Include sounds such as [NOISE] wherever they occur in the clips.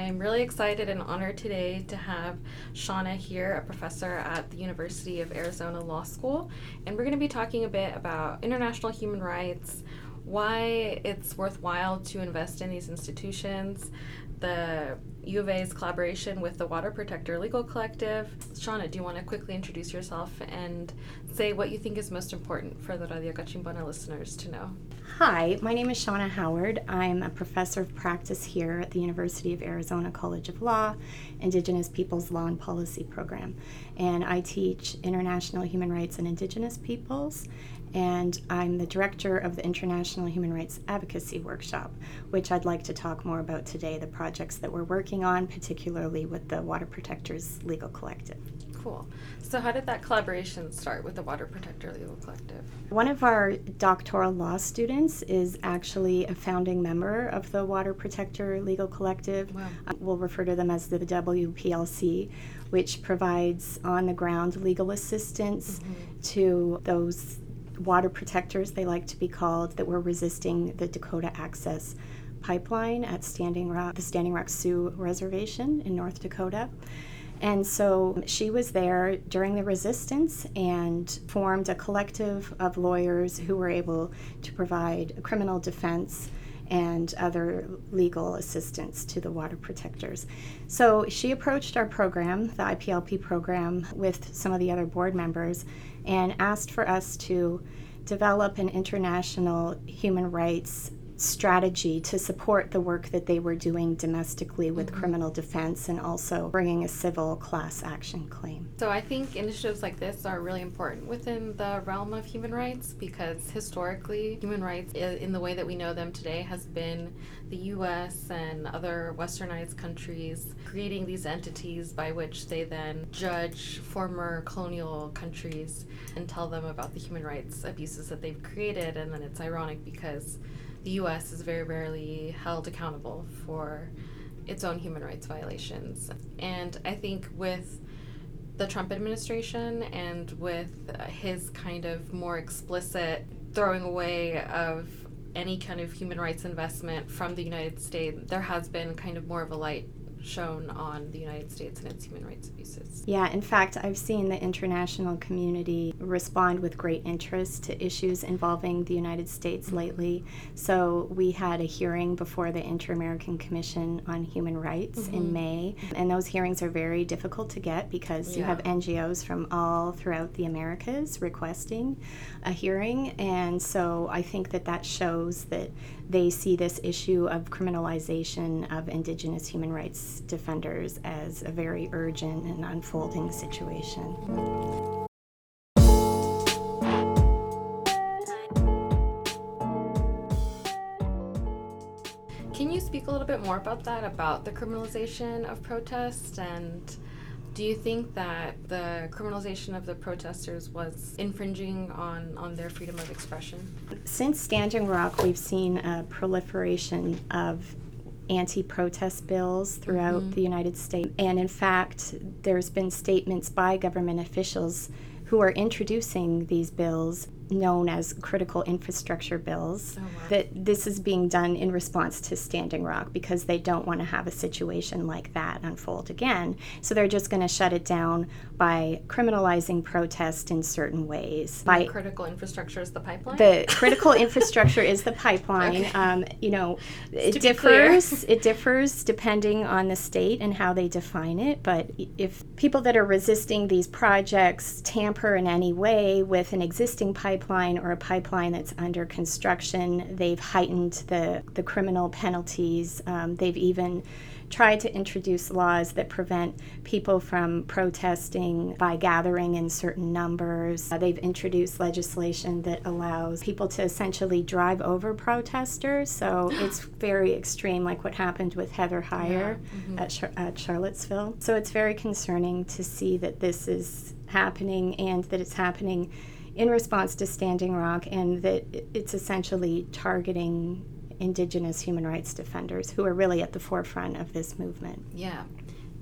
I'm really excited and honored today to have Shauna here, a professor at the University of Arizona Law School. And we're going to be talking a bit about international human rights, why it's worthwhile to invest in these institutions, the U of A's collaboration with the Water Protector Legal Collective. Shauna, do you want to quickly introduce yourself and say what you think is most important for the Radio Cachimbana listeners to know? Hi, my name is Shauna Howard. I'm a professor of practice here at the University of Arizona College of Law, Indigenous Peoples Law and Policy Program. And I teach international human rights and Indigenous peoples and I'm the director of the International Human Rights Advocacy Workshop, which I'd like to talk more about today the projects that we're working on, particularly with the Water Protectors Legal Collective. Cool. So, how did that collaboration start with the Water Protector Legal Collective? One of our doctoral law students is actually a founding member of the Water Protector Legal Collective. Wow. Uh, we'll refer to them as the WPLC, which provides on the ground legal assistance mm-hmm. to those water protectors, they like to be called, that were resisting the Dakota Access Pipeline at Standing Rock, the Standing Rock Sioux Reservation in North Dakota. And so she was there during the resistance and formed a collective of lawyers who were able to provide criminal defense and other legal assistance to the water protectors. So she approached our program, the IPLP program, with some of the other board members and asked for us to develop an international human rights strategy to support the work that they were doing domestically with mm-hmm. criminal defense and also bringing a civil class action claim. So I think initiatives like this are really important within the realm of human rights because historically, human rights in the way that we know them today has been the US and other westernized countries creating these entities by which they then judge former colonial countries and tell them about the human rights abuses that they've created. And then it's ironic because the US is very rarely held accountable for its own human rights violations. And I think with the Trump administration and with uh, his kind of more explicit throwing away of any kind of human rights investment from the United States, there has been kind of more of a light shown on the United States and its human rights abuses. Yeah, in fact, I've seen the international community respond with great interest to issues involving the United States lately. So we had a hearing before the Inter American Commission on Human Rights mm-hmm. in May, and those hearings are very difficult to get because yeah. you have NGOs from all throughout the Americas requesting a hearing, and so I think that that shows that they see this issue of criminalization of Indigenous human rights defenders as a very urgent and unfolding situation. Can you speak a little bit more about that, about the criminalization of protest and do you think that the criminalization of the protesters was infringing on, on their freedom of expression? Since Standing Rock, we've seen a proliferation of anti protest bills throughout mm-hmm. the United States. And in fact, there's been statements by government officials who are introducing these bills known as critical infrastructure bills oh, wow. that this is being done in response to Standing Rock because they don't want to have a situation like that unfold again. So they're just going to shut it down by criminalizing protest in certain ways. By critical infrastructure is the pipeline. The [LAUGHS] critical infrastructure is the pipeline. Okay. Um, you know, it differs. it differs depending on the state and how they define it. But if people that are resisting these projects tamper in any way with an existing pipeline pipeline or a pipeline that's under construction. They've heightened the, the criminal penalties. Um, they've even tried to introduce laws that prevent people from protesting by gathering in certain numbers. Uh, they've introduced legislation that allows people to essentially drive over protesters. So [GASPS] it's very extreme, like what happened with Heather Heyer yeah. mm-hmm. at, Char- at Charlottesville. So it's very concerning to see that this is happening and that it's happening in response to Standing Rock, and that it's essentially targeting indigenous human rights defenders who are really at the forefront of this movement. Yeah.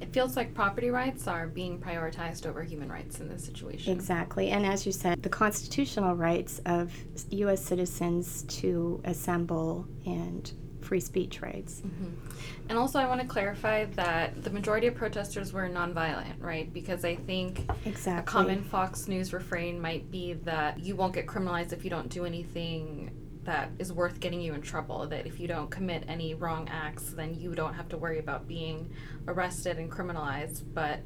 It feels like property rights are being prioritized over human rights in this situation. Exactly. And as you said, the constitutional rights of U.S. citizens to assemble and free speech rights. Mm-hmm. And also, I want to clarify that the majority of protesters were nonviolent, right? Because I think exactly. a common Fox News refrain might be that you won't get criminalized if you don't do anything that is worth getting you in trouble. That if you don't commit any wrong acts, then you don't have to worry about being arrested and criminalized. But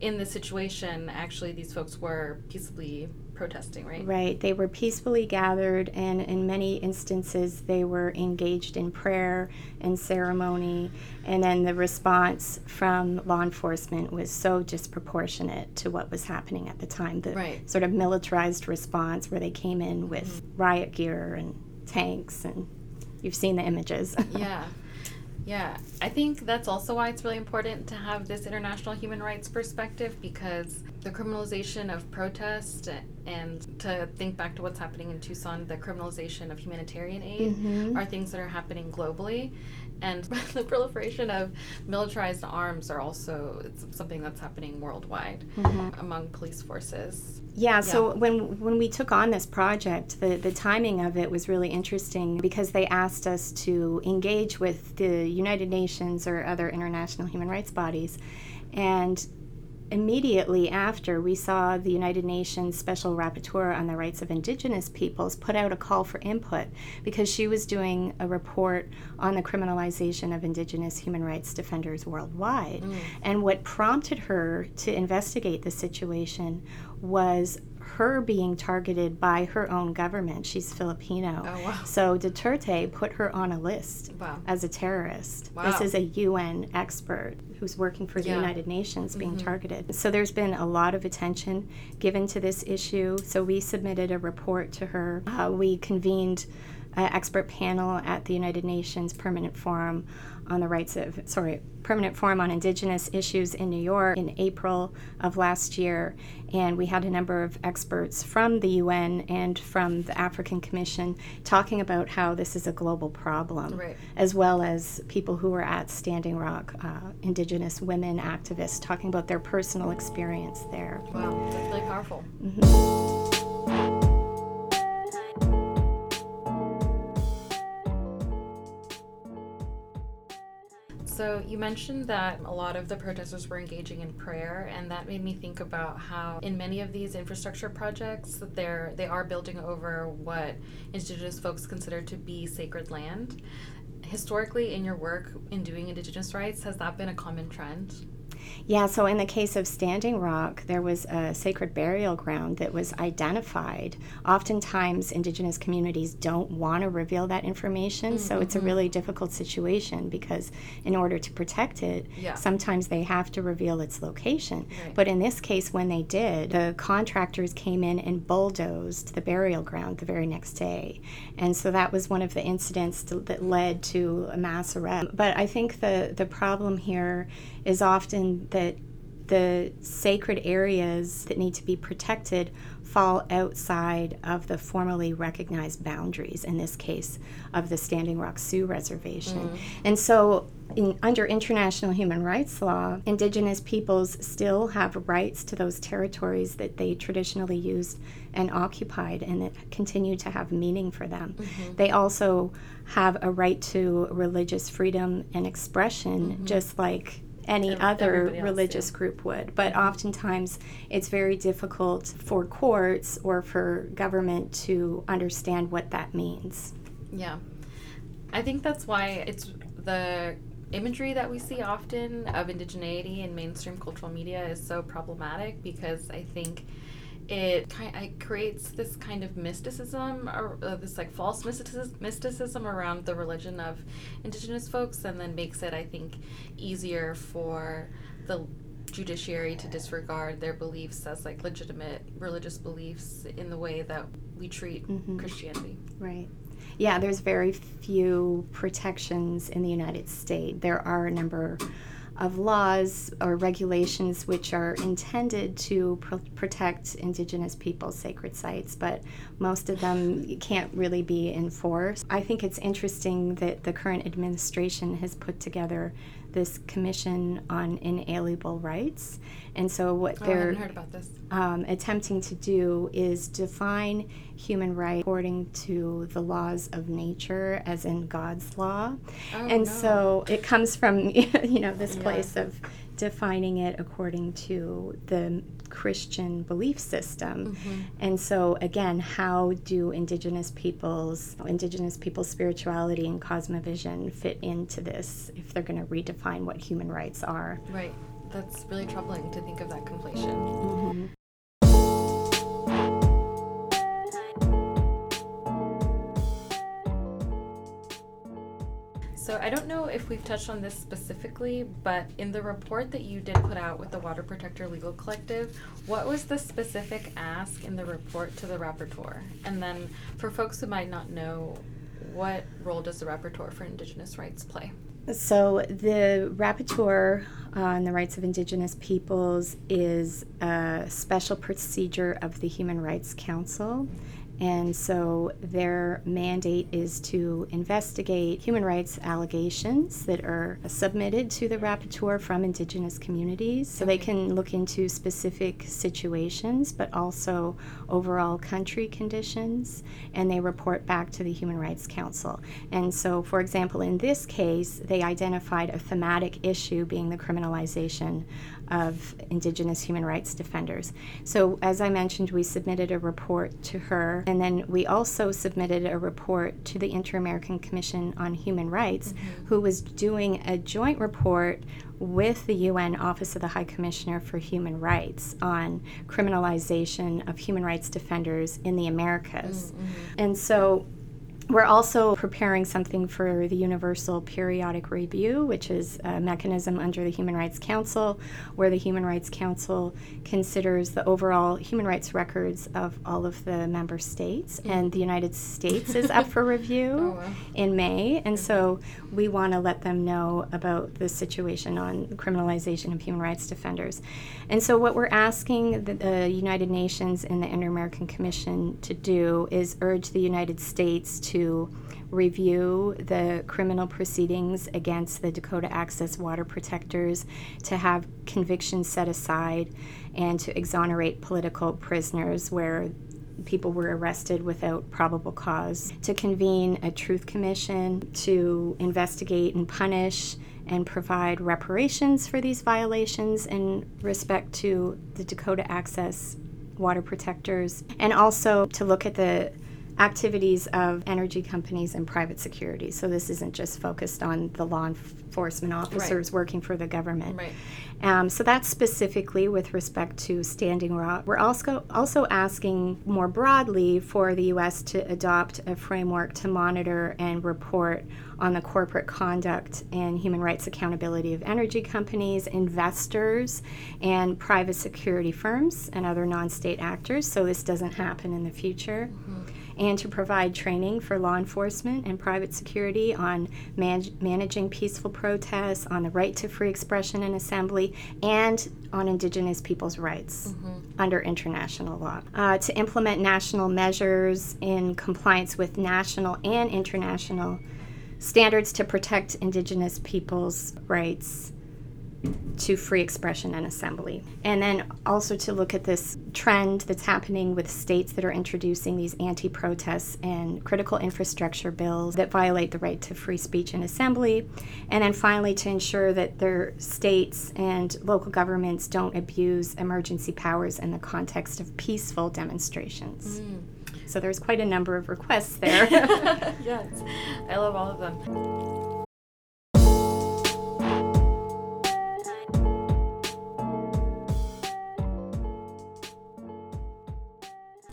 in this situation, actually, these folks were peaceably protesting, right? Right. They were peacefully gathered, and in many instances, they were engaged in prayer and ceremony. And then the response from law enforcement was so disproportionate to what was happening at the time. The right. sort of militarized response, where they came in with mm-hmm. riot gear and tanks, and you've seen the images. yeah. [LAUGHS] Yeah, I think that's also why it's really important to have this international human rights perspective because the criminalization of protest and to think back to what's happening in Tucson, the criminalization of humanitarian aid mm-hmm. are things that are happening globally. And [LAUGHS] the proliferation of militarized arms are also something that's happening worldwide mm-hmm. among police forces. Yeah, yeah, so when when we took on this project, the, the timing of it was really interesting because they asked us to engage with the United Nations or other international human rights bodies. And immediately after, we saw the United Nations Special Rapporteur on the Rights of Indigenous Peoples put out a call for input because she was doing a report on the criminalization of Indigenous human rights defenders worldwide. Mm. And what prompted her to investigate the situation was her being targeted by her own government. She's Filipino. Oh, wow. So Duterte put her on a list wow. as a terrorist. Wow. This is a UN expert who's working for the yeah. United Nations being mm-hmm. targeted. So there's been a lot of attention given to this issue. So we submitted a report to her. Uh, we convened an expert panel at the United Nations Permanent Forum on the rights of, sorry, Permanent Forum on Indigenous Issues in New York in April of last year. And we had a number of experts from the UN and from the African Commission talking about how this is a global problem, right. as well as people who were at Standing Rock, uh, Indigenous women activists, talking about their personal experience there. Wow, that's really powerful. Mm-hmm. So you mentioned that a lot of the protesters were engaging in prayer, and that made me think about how in many of these infrastructure projects, they're they are building over what Indigenous folks consider to be sacred land. Historically, in your work in doing Indigenous rights, has that been a common trend? Yeah, so in the case of Standing Rock, there was a sacred burial ground that was identified. Oftentimes, Indigenous communities don't want to reveal that information, mm-hmm. so it's a mm-hmm. really difficult situation because in order to protect it, yeah. sometimes they have to reveal its location. Right. But in this case, when they did, the contractors came in and bulldozed the burial ground the very next day. And so that was one of the incidents that led to a mass arrest. But I think the, the problem here is often that the sacred areas that need to be protected fall outside of the formally recognized boundaries, in this case, of the Standing Rock Sioux Reservation. Mm. And so, in, under international human rights law, Indigenous peoples still have rights to those territories that they traditionally used and occupied and that continue to have meaning for them. Mm-hmm. They also have a right to religious freedom and expression, mm-hmm. just like any other religious yeah. group would. But oftentimes it's very difficult for courts or for government to understand what that means. Yeah. I think that's why it's the imagery that we see often of indigeneity in mainstream cultural media is so problematic because I think it kind it creates this kind of mysticism or uh, this like false mysticism, mysticism around the religion of indigenous folks and then makes it i think easier for the judiciary to disregard their beliefs as like legitimate religious beliefs in the way that we treat mm-hmm. christianity. Right. Yeah there's very few protections in the united states there are a number of laws or regulations which are intended to pro- protect Indigenous people's sacred sites, but most of them can't really be enforced. I think it's interesting that the current administration has put together this Commission on Inalienable Rights. And so, what oh, they're um, attempting to do is define human rights according to the laws of nature, as in God's law. Oh, and no. so, it comes from [LAUGHS] you know this Yeah. place of defining it according to the Christian belief system. Mhm. And so again, how do indigenous peoples, indigenous people's spirituality and cosmovision fit into this if they're going to redefine what human rights are? Right. That's really troubling to think of that conflation. So I don't know if we've touched on this specifically, but in the report that you did put out with the Water Protector Legal Collective, what was the specific ask in the report to the rapporteur? And then for folks who might not know, what role does the rapporteur for Indigenous rights play? So the rapporteur on the rights of indigenous peoples is a special procedure of the Human Rights Council. And so their mandate is to investigate human rights allegations that are submitted to the rapporteur from indigenous communities. So they can look into specific situations, but also overall country conditions, and they report back to the Human Rights Council. And so, for example, in this case, they identified a thematic issue being the criminalization of Indigenous human rights defenders. So, as I mentioned, we submitted a report to her, and then we also submitted a report to the Inter American Commission on Human Rights, mm-hmm. who was doing a joint report with the UN Office of the High Commissioner for Human Rights on criminalization of human rights defenders in the Americas. Mm-hmm. And so we're also preparing something for the Universal Periodic Review, which is a mechanism under the Human Rights Council, where the Human Rights Council considers the overall human rights records of all of the member states. Mm. And the United States is up for [LAUGHS] review Oh, wow. in May. And so we want to let them know about the situation on criminalization of human rights defenders. And so, what we're asking the, the United Nations and the Inter American Commission to do is urge the United States to review the criminal proceedings against the Dakota Access Water Protectors, to have convictions set aside, and to exonerate political prisoners where people were arrested without probable cause, to convene a truth commission to investigate and punish and provide reparations for these violations in respect to the Dakota Access water protectors, and also to look at the activities of energy companies and private security. So this isn't just focused on the law enforcement officers working for the government. Right. Um, so that's specifically with respect to Standing Rock. We're also also asking more broadly for the U.S. to adopt a framework to monitor and report on the corporate conduct and human rights accountability of energy companies, investors, and private security firms and other non-state actors. So this doesn't happen in the future and to provide training for law enforcement and private security on man- managing peaceful protests, on the right to free expression and assembly, and on Indigenous peoples' rights under international law. Uh, to implement national measures in compliance with national and international standards to protect Indigenous peoples' rights to free expression and assembly. And then also to look at this trend that's happening with states that are introducing these anti protests and critical infrastructure bills that violate the right to free speech and assembly. And then finally, to ensure that their states and local governments don't abuse emergency powers in the context of peaceful demonstrations. Mm. So there's quite a number of requests there. [LAUGHS] [LAUGHS] yes, I love all of them.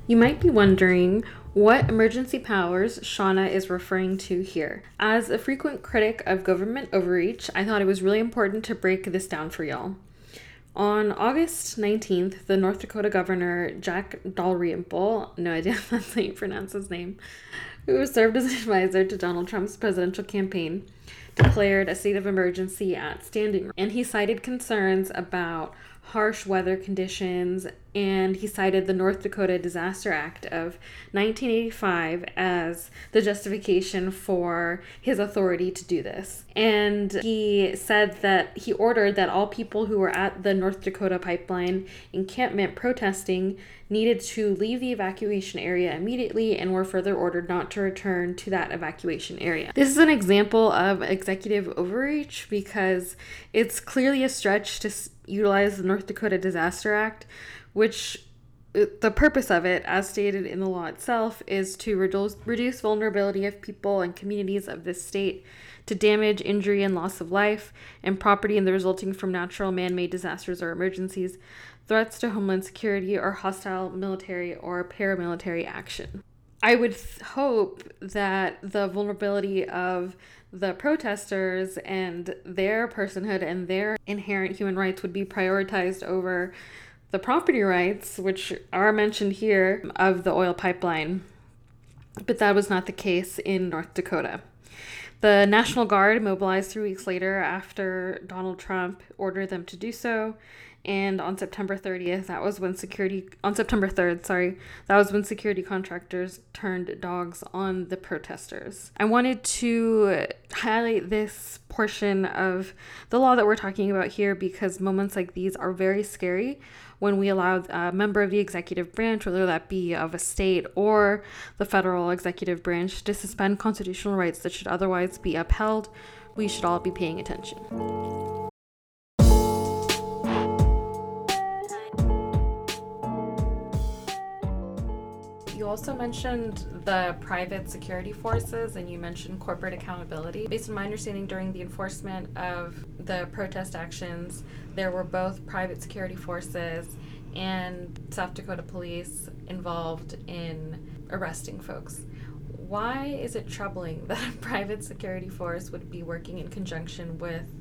You might be wondering what emergency powers Shauna is referring to here. As a frequent critic of government overreach, I thought it was really important to break this down for y'all. On August 19th, the North Dakota governor, Jack Dalrymple, no idea if [LAUGHS] that's how you pronounce his name, who served as an advisor to Donald Trump's presidential campaign, declared a state of emergency at Standing Rock. And he cited concerns about harsh weather conditions and he cited the North Dakota Disaster Act of 1985 as the justification for his authority to do this. And he said that he ordered that all people who were at the North Dakota pipeline encampment protesting needed to leave the evacuation area immediately and were further ordered not to return to that evacuation area. This is an example of executive overreach because it's clearly a stretch to utilize the North Dakota Disaster Act which uh, the purpose of it, as stated in the law itself, is to reduce, reduce vulnerability of people and communities of this state to damage, injury, and loss of life and property and the resulting from natural man made disasters or emergencies, threats to homeland security, or hostile military or paramilitary action. I would hope that the vulnerability of the protesters and their personhood and their inherent human rights would be prioritized over the property rights, which are mentioned here, of the oil pipeline. But that was not the case in North Dakota. The National Guard mobilized three weeks later after Donald Trump ordered them to do so, and on September 30th, that was when security on September 3rd, sorry, that was when security contractors turned dogs on the protesters. I wanted to highlight this portion of the law that we're talking about here because moments like these are very scary when we allow a member of the executive branch, whether that be of a state or the federal executive branch, to suspend constitutional rights that should otherwise be upheld. We should all be paying attention. You also mentioned the private security forces and you mentioned corporate accountability. Based on my understanding, during the enforcement of the protest actions, there were both private security forces and South Dakota police involved in arresting folks. Why is it troubling [LAUGHS] that a private security force would be working in conjunction with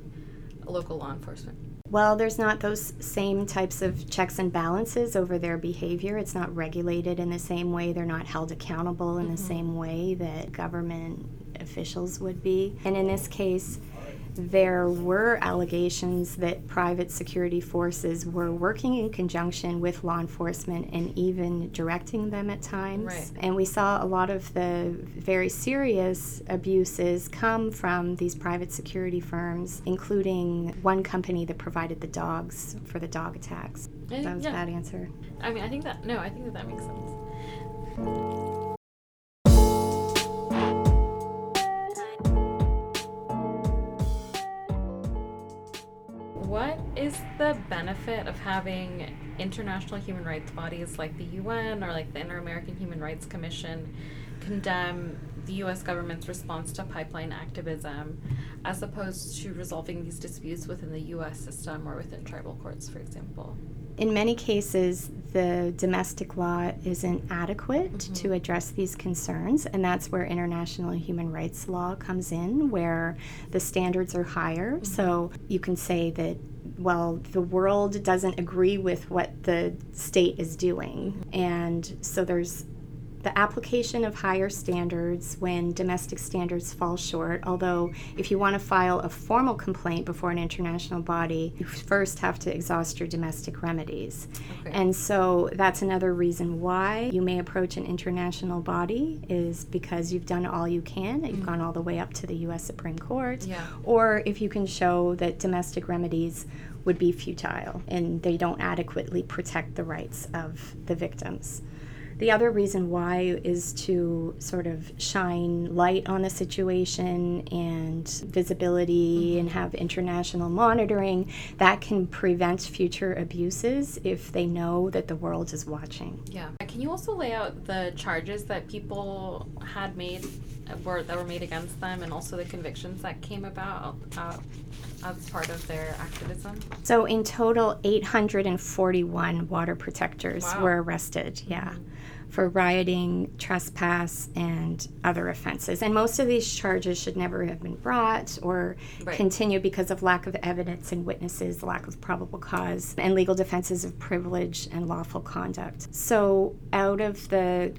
local law enforcement? Well, there's not those same types of checks and balances over their behavior. It's not regulated in the same way. They're not held accountable in mm-hmm. the same way that government officials would be. And in this case, there were allegations that private security forces were working in conjunction with law enforcement and even directing them at times. Right. And we saw a lot of the very serious abuses come from these private security firms, including one company that provided the dogs for the dog attacks. that was yeah. a bad answer. I mean, I think that, no, I think that that makes sense. Is the benefit of having international human rights bodies like the UN or like the Inter American Human Rights Commission condemn the US government's response to pipeline activism as opposed to resolving these disputes within the US system or within tribal courts, for example? In many cases, the domestic law isn't adequate mm-hmm. to address these concerns, and that's where international human rights law comes in, where the standards are higher. Mm-hmm. So you can say that well, the world doesn't agree with what the state is doing. And so there's the application of higher standards when domestic standards fall short. Although, if you want to file a formal complaint before an international body, you first have to exhaust your domestic remedies. Okay. And so, that's another reason why you may approach an international body is because you've done all you can, mm-hmm. you've gone all the way up to the U.S. Supreme Court, yeah. or if you can show that domestic remedies would be futile and they don't adequately protect the rights of the victims. The other reason why is to sort of shine light on the situation and visibility mm-hmm. and have international monitoring that can prevent future abuses if they know that the world is watching. Yeah. Can you also lay out the charges that people had made were that were made against them and also the convictions that came about uh, as part of their activism? So in total 841 water protectors wow. were arrested. Yeah. Mm-hmm for rioting, trespass, and other offenses. And most of these charges should never have been brought or right. continue because of lack of evidence and witnesses, lack of probable cause, and legal defenses of privilege and lawful conduct. So, out of the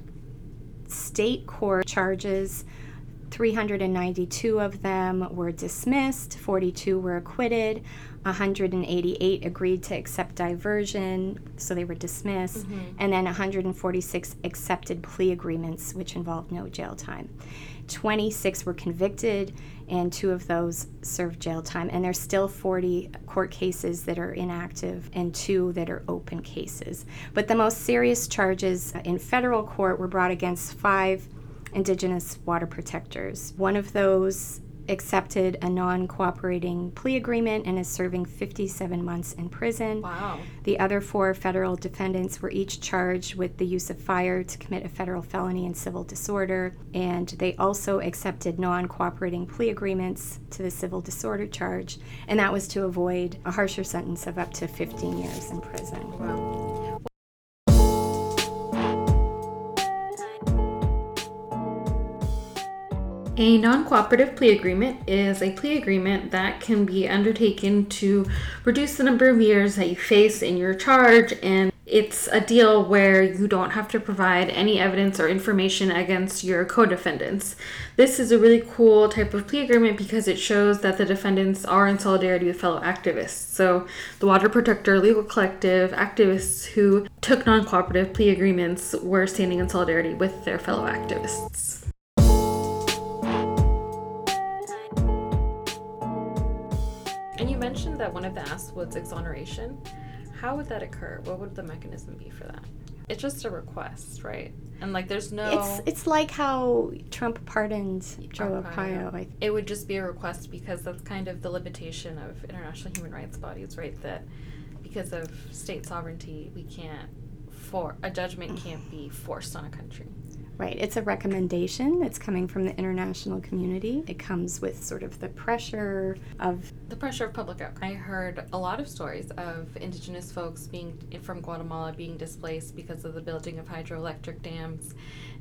state court charges, 392 of them were dismissed, 42 were acquitted, 188 agreed to accept diversion, so they were dismissed, mm-hmm. and then 146 accepted plea agreements, which involved no jail time. 26 were convicted, and two of those served jail time. And there's still 40 court cases that are inactive and two that are open cases. But the most serious charges in federal court were brought against five Indigenous water protectors. One of those accepted a non cooperating plea agreement and is serving 57 months in prison. Wow. The other four federal defendants were each charged with the use of fire to commit a federal felony and civil disorder, and they also accepted non cooperating plea agreements to the civil disorder charge, and that was to avoid a harsher sentence of up to 15 years in prison. Wow. A non cooperative plea agreement is a plea agreement that can be undertaken to reduce the number of years that you face in your charge, and it's a deal where you don't have to provide any evidence or information against your co defendants. This is a really cool type of plea agreement because it shows that the defendants are in solidarity with fellow activists. So, the Water Protector Legal Collective activists who took non cooperative plea agreements were standing in solidarity with their fellow activists. Mentioned that one of the asks was exoneration. How would that occur? What would the mechanism be for that? It's just a request, right? And like, there's no. It's it's like how Trump pardoned Joe Arpaio. Arpaio. It would just be a request because that's kind of the limitation of international human rights bodies, right? That because of state sovereignty, we can't for a judgment can't be forced on a country. Right. It's a recommendation. It's coming from the international community. It comes with sort of the pressure of the pressure of public outcry. I heard a lot of stories of indigenous folks being from Guatemala being displaced because of the building of hydroelectric dams.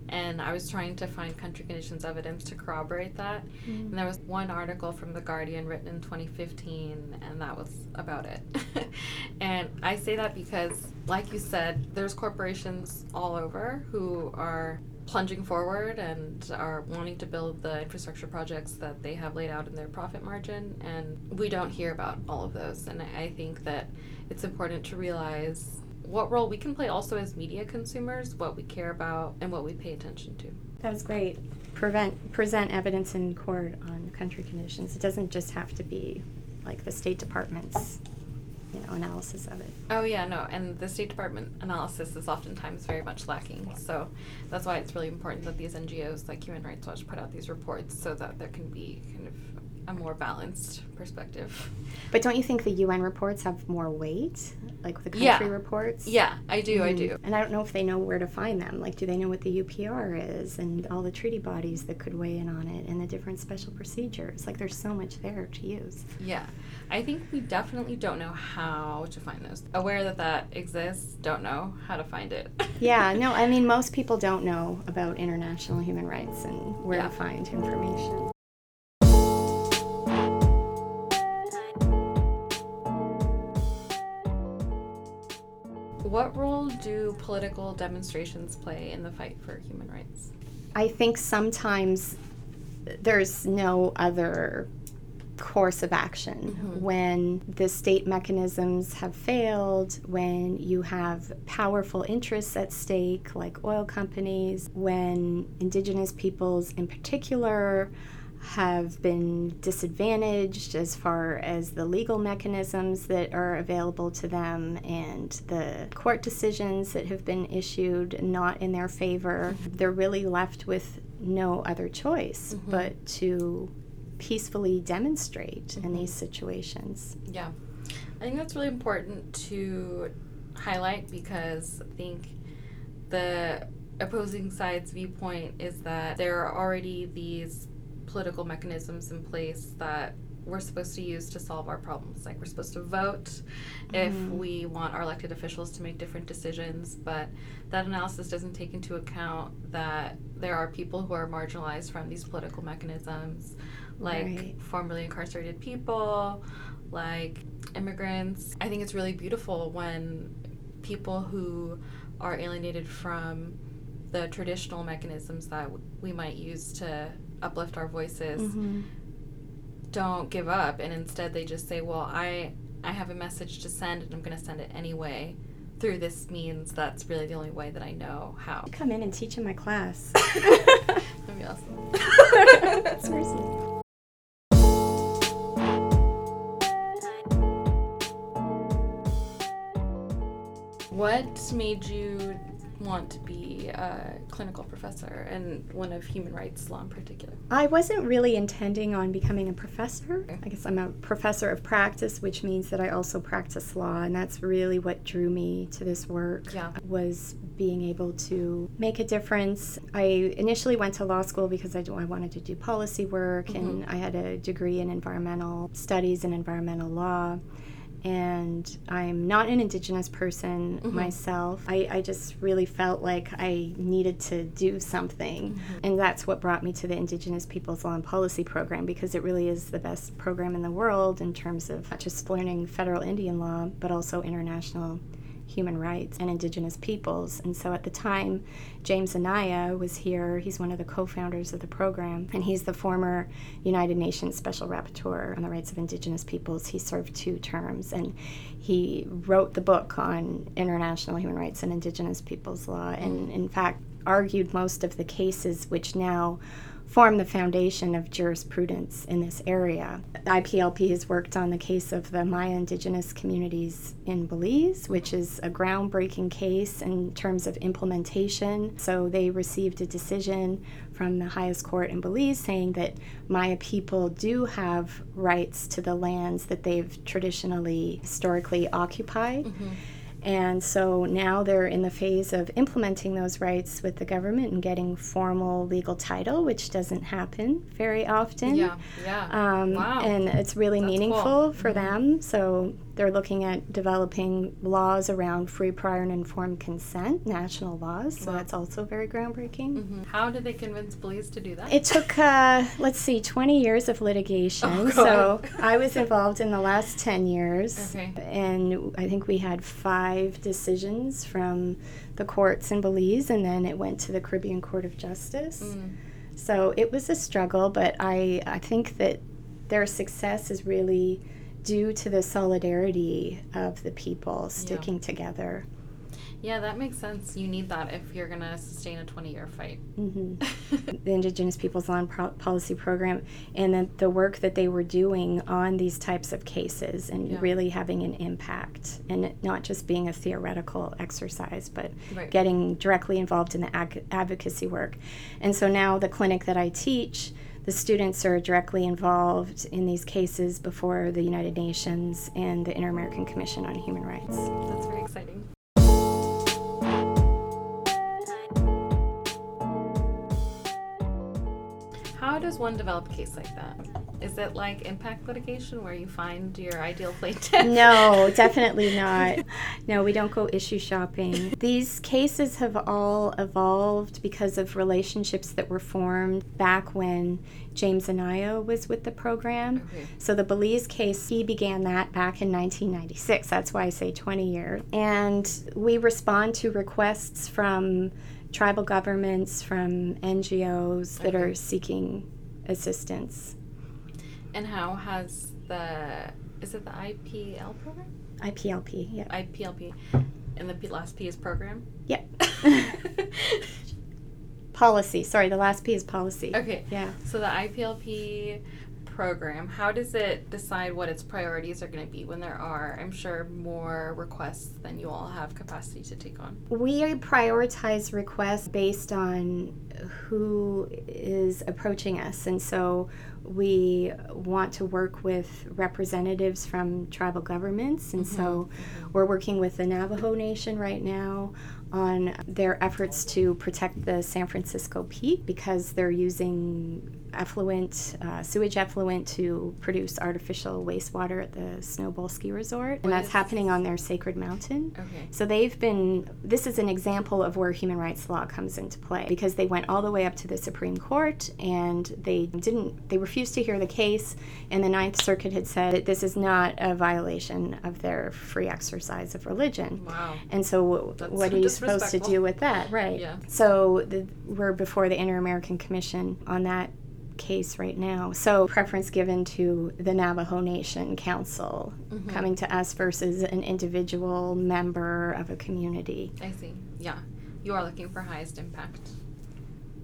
And I was trying to find country conditions evidence to corroborate that. Mm. And there was one article from The Guardian written in 2015, and that was about it. [LAUGHS] and I say that because, like you said, there's corporations all over who are plunging forward and are wanting to build the infrastructure projects that they have laid out in their profit margin. And we don't hear about all of those. And I think that it's important to realize what role we can play also as media consumers, what we care about, and what we pay attention to. That was great. Prevent, present evidence in court on country conditions. It doesn't just have to be like the State Department's you know, analysis of it. Oh yeah, no, and the State Department analysis is oftentimes very much lacking. So that's why it's really important that these NGOs like Human Rights Watch put out these reports so that there can be kind of a more balanced perspective. But don't you think the UN reports have more weight? Like the country yeah. reports? Yeah, I do, mm. I do. And I don't know if they know where to find them. Like, do they know what the UPR is and all the treaty bodies that could weigh in on it and the different special procedures? Like, there's so much there to use. Yeah. I think we definitely don't know how to find those. Aware that that exists, don't know how to find it. [LAUGHS] yeah, no, I mean, most people don't know about international human rights and where yeah. to find information. What role do political demonstrations play in the fight for human rights? I think sometimes there's no other course of action mm-hmm. when the state mechanisms have failed, when you have powerful interests at stake, like oil companies, when indigenous peoples in particular have been disadvantaged as far as the legal mechanisms that are available to them and the court decisions that have been issued not in their favor. They're really left with no other choice mm-hmm. but to peacefully demonstrate mm-hmm. in these situations. Yeah. I think that's really important to highlight because I think the opposing side's viewpoint is that there are already these political mechanisms in place that we're supposed to use to solve our problems. Like we're supposed to vote mm-hmm. if we want our elected officials to make different decisions, but that analysis doesn't take into account that there are people who are marginalized from these political mechanisms, like right. formerly incarcerated people, like immigrants. I think it's really beautiful when people who are alienated from the traditional mechanisms that we might use to uplift our voices. Mm-hmm. don't give up. And instead they just say well i i have a message to send and i'm going to send it anyway through this means that's really the only way that i know how. Come in and teach in my class. [LAUGHS] [LAUGHS] That'd be awesome. [LAUGHS] Seriously What made you want to be a clinical professor and one of human rights law in particular? I wasn't really intending on becoming a professor. I guess I'm a professor of practice, which means that I also practice law, and that's really what drew me to this work. Yeah. Was being able to make a difference. I initially went to law school because I, I wanted to do policy work, mm-hmm. and I had a degree in environmental studies and environmental law and I'm not an Indigenous person mm-hmm. myself. I, I, just really felt like I needed to do something. Mm-hmm. And that's what brought me to the Indigenous Peoples Law and Policy program because it really is the best program in the world in terms of not just learning federal Indian law, but also international human rights and indigenous peoples. And so at the time, James Anaya was here. He's one of the co founders of the program, and he's the former United Nations Special Rapporteur on the Rights of Indigenous Peoples. He served two terms, and he wrote the book on international human rights and indigenous peoples law, and in fact, argued most of the cases which now form the foundation of jurisprudence in this area. IPLP has worked on the case of the Maya indigenous communities in Belize, which is a groundbreaking case in terms of implementation. So they received a decision from the highest court in Belize saying that Maya people do have rights to the lands that they've traditionally, historically occupied. Mm-hmm. And so now they're in the phase of implementing those rights with the government and getting formal legal title, which doesn't happen very often. Yeah, yeah. Um, wow. And it's really That's meaningful cool. for mm-hmm. them. So they're looking at developing laws around free, prior, and informed consent, national laws. So wow. that's also very groundbreaking. Mm-hmm. How did they convince Belize to do that? It took, uh, let's see, 20 years of litigation. Oh, so I was involved in the last 10 years. Okay. And I think we had five decisions from the courts in Belize, and then it went to the Caribbean Court of Justice. Mm. So it was a struggle, but I, I think that their success is really due to the solidarity of the people sticking yeah. together. Yeah, that makes sense. You need that if you're going to sustain a 20 year fight. Mm-hmm. [LAUGHS] the Indigenous Peoples Law Pro- Policy Program and the, the work that they were doing on these types of cases and yeah. really having an impact and not just being a theoretical exercise, but right. getting directly involved in the ag- advocacy work. And so now the clinic that I teach the students are directly involved in these cases before the United Nations and the Inter American Commission on Human Rights. That's very exciting. How does one develop a case like that? Is it like impact litigation where you find your ideal plaintiff? No, [LAUGHS] definitely not. No, we don't go issue shopping. These cases have all evolved because of relationships that were formed back when James Anaya was with the program. Okay. So the Belize case, he began that back in 1996. That's why I say 20 years. And we respond to requests from tribal governments, from NGOs that okay. are seeking assistance. And how has the is it the IPL program? IPLP, yeah. IPLP, and the last P is program. Yep. [LAUGHS] policy. Sorry, the last P is policy. Okay. Yeah. So the IPLP program, how does it decide what its priorities are going to be when there are, I'm sure, more requests than you all have capacity to take on? We prioritize requests based on who is approaching us. And so we want to work with representatives from tribal governments. And mm-hmm. so we're working with the Navajo Nation right now on their efforts to protect the San Francisco Peak because they're using effluent, uh, sewage effluent to produce artificial wastewater at the Snowbowl Ski Resort. And that's happening on their sacred mountain. Okay. So they've been, this is an example of where human rights law comes into play because they went all the way up to the Supreme Court and they didn't, they refused to hear the case. And the Ninth Circuit had said that this is not a violation of their free exercise of religion. Wow. And so, that's what are you supposed to do with that? Right. Yeah. So the, we're before the Inter American Commission on that case right now. So, preference given to the Navajo Nation Council mm-hmm. coming to us versus an individual member of a community. I see. Yeah. You are looking for highest impact.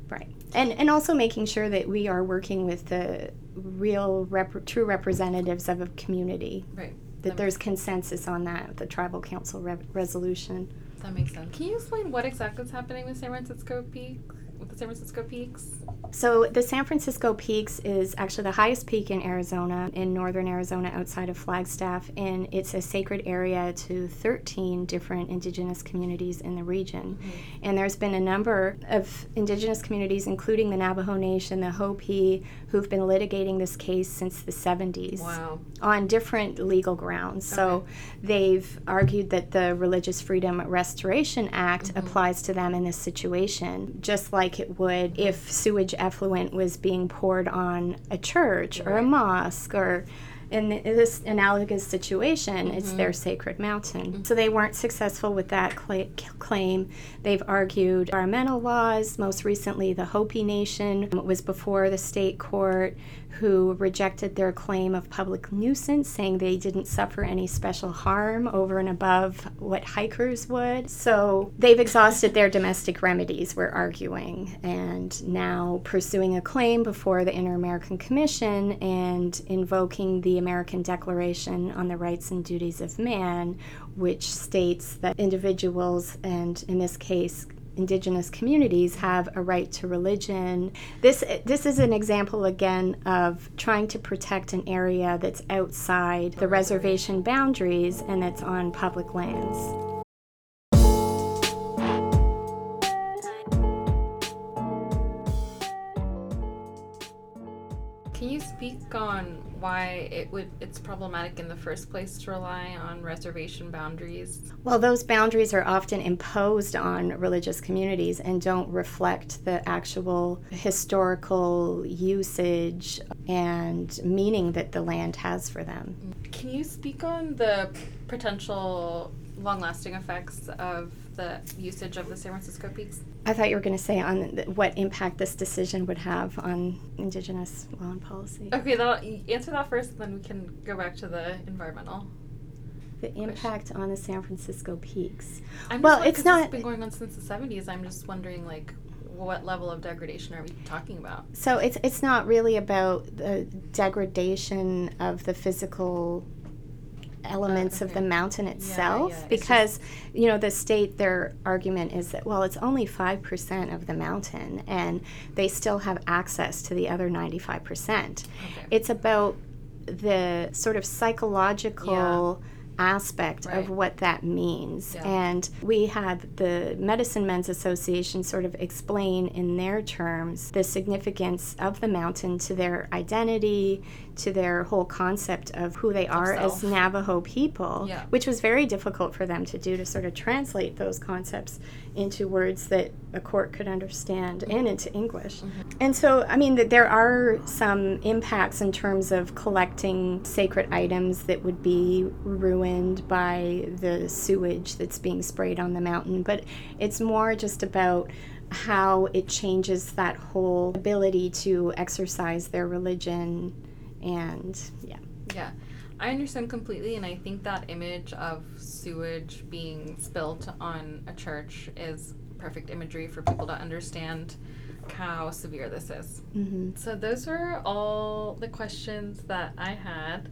Right. And, and also making sure that we are working with the real, rep- true representatives of a community. Right. That, that there's consensus on that, the tribal council re- resolution. That makes sense. Can you explain what exactly is happening with San Francisco Peak? With the San Francisco Peaks? So, the San Francisco Peaks is actually the highest peak in Arizona, in northern Arizona, outside of Flagstaff, and it's a sacred area to 13 different indigenous communities in the region. Mm-hmm. And there's been a number of indigenous communities, including the Navajo Nation, the Hopi, who've been litigating this case since the 70s wow. on different legal grounds. Okay. So, they've argued that the Religious Freedom Restoration Act mm-hmm. applies to them in this situation, just like it would if sewage effluent was being poured on a church right. or a mosque or in this analogous situation, mm-hmm. it's their sacred mountain. Mm-hmm. So they weren't successful with that cl- claim. They've argued environmental laws. Most recently, the Hopi Nation was before the state court who rejected their claim of public nuisance, saying they didn't suffer any special harm over and above what hikers would. So they've exhausted their domestic remedies, we're arguing, and now pursuing a claim before the Inter American Commission and invoking the American Declaration on the Rights and Duties of Man, which states that individuals, and in this case, indigenous communities have a right to religion. This this is an example again of trying to protect an area that's outside the reservation boundaries and that's on public lands. Speak on why it would it's problematic in the first place to rely on reservation boundaries? Well, those boundaries are often imposed on religious communities and don't reflect the actual historical usage and meaning that the land has for them. Can you speak on the potential long-lasting effects of the usage of the San Francisco Peaks? I thought you were going to say on what impact this decision would have on Indigenous law and policy. Okay, that'll, answer that first, then we can go back to the environmental. The impact question. on the San Francisco Peaks. I'm well, it's not. It's been going on since the 70s. I'm just wondering, like, what level of degradation are we talking about? So it's it's not really about the degradation of the physical elements okay. of the mountain itself yeah, yeah. because it's you know the state their argument is that well it's only 5% of the mountain and they still have access to the other 95% okay. it's about the sort of psychological yeah aspect right. of what that means. And we had the Medicine Men's Association sort of explain in their terms the significance of the mountain to their identity, to their whole concept of who they are as Navajo people, yeah. which was very difficult for them to do to sort of translate those concepts into words that a court could understand and into English. Mm-hmm. And so, I mean, there are some impacts in terms of collecting sacred items that would be ruined by the sewage that's being sprayed on the mountain, but it's more just about how it changes that whole ability to exercise their religion and yeah. Yeah. I understand completely, and I think that image of sewage being spilt on a church is perfect imagery for people to understand how severe this is. Mm-hmm. So, those are all the questions that I had.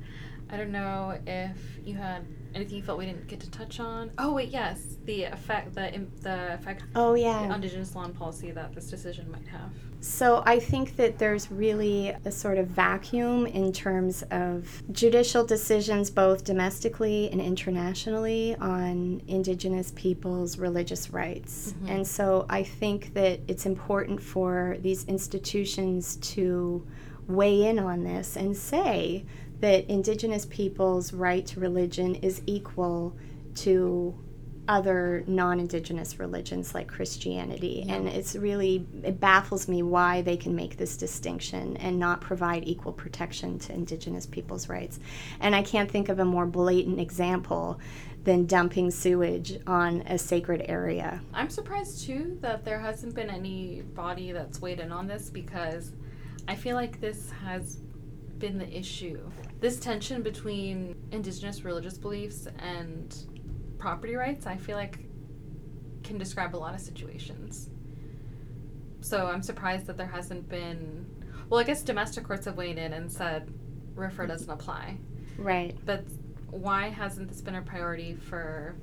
I don't know if you had anything you felt we didn't get to touch on. Oh wait, yes, the effect, the the effect. Oh yeah. The indigenous law and policy that this decision might have. So I think that there's really a sort of vacuum in terms of judicial decisions, both domestically and internationally, on indigenous people's religious rights. Mm-hmm. And so I think that it's important for these institutions to weigh in on this and say that indigenous people's right to religion is equal to other non-indigenous religions like Christianity yeah. and it's really it baffles me why they can make this distinction and not provide equal protection to indigenous people's rights and I can't think of a more blatant example than dumping sewage on a sacred area. I'm surprised too that there hasn't been any body that's weighed in on this because I feel like this has been the issue. This tension between indigenous religious beliefs and property rights, I feel like can describe a lot of situations. So I'm surprised that there hasn't been well, I guess domestic courts have weighed in and said RFRA doesn't apply. Right. But why hasn't this been a priority for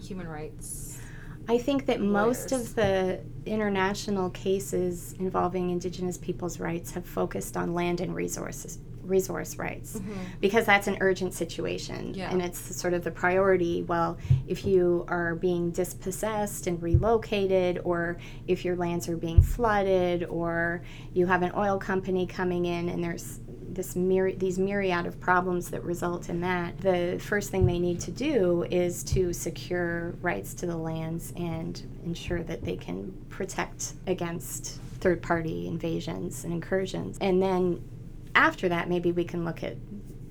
human rights? I think that lawyers? most of the international cases involving Indigenous peoples' rights have focused on land and resources resource rights mm-hmm. because that's an urgent situation yeah. and it's sort of the priority well if you are being dispossessed and relocated or if your lands are being flooded or you have an oil company coming in and there's this myri- these myriad of problems that result in that, the first thing they need to do is to secure rights to the lands and ensure that they can protect against third party invasions and incursions. And then after that, maybe we can look at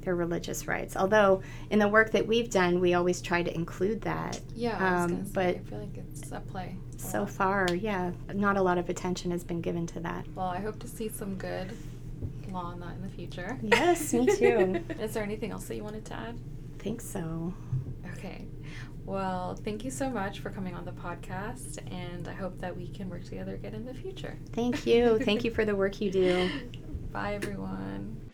their religious rights. Although in the work that we've done, we always try to include that. Yeah, um, but I feel like it's a play. So far, yeah, not a lot of attention has been given to that. Well, I hope to see some good law on that in the future. Yes, me too. [LAUGHS] Is there anything else that you wanted to add? I think so. Okay. Well, thank you so much for coming on the podcast, and I hope that we can work together again in the future. Thank you. thank you [LAUGHS] for the work you do. Bye, everyone.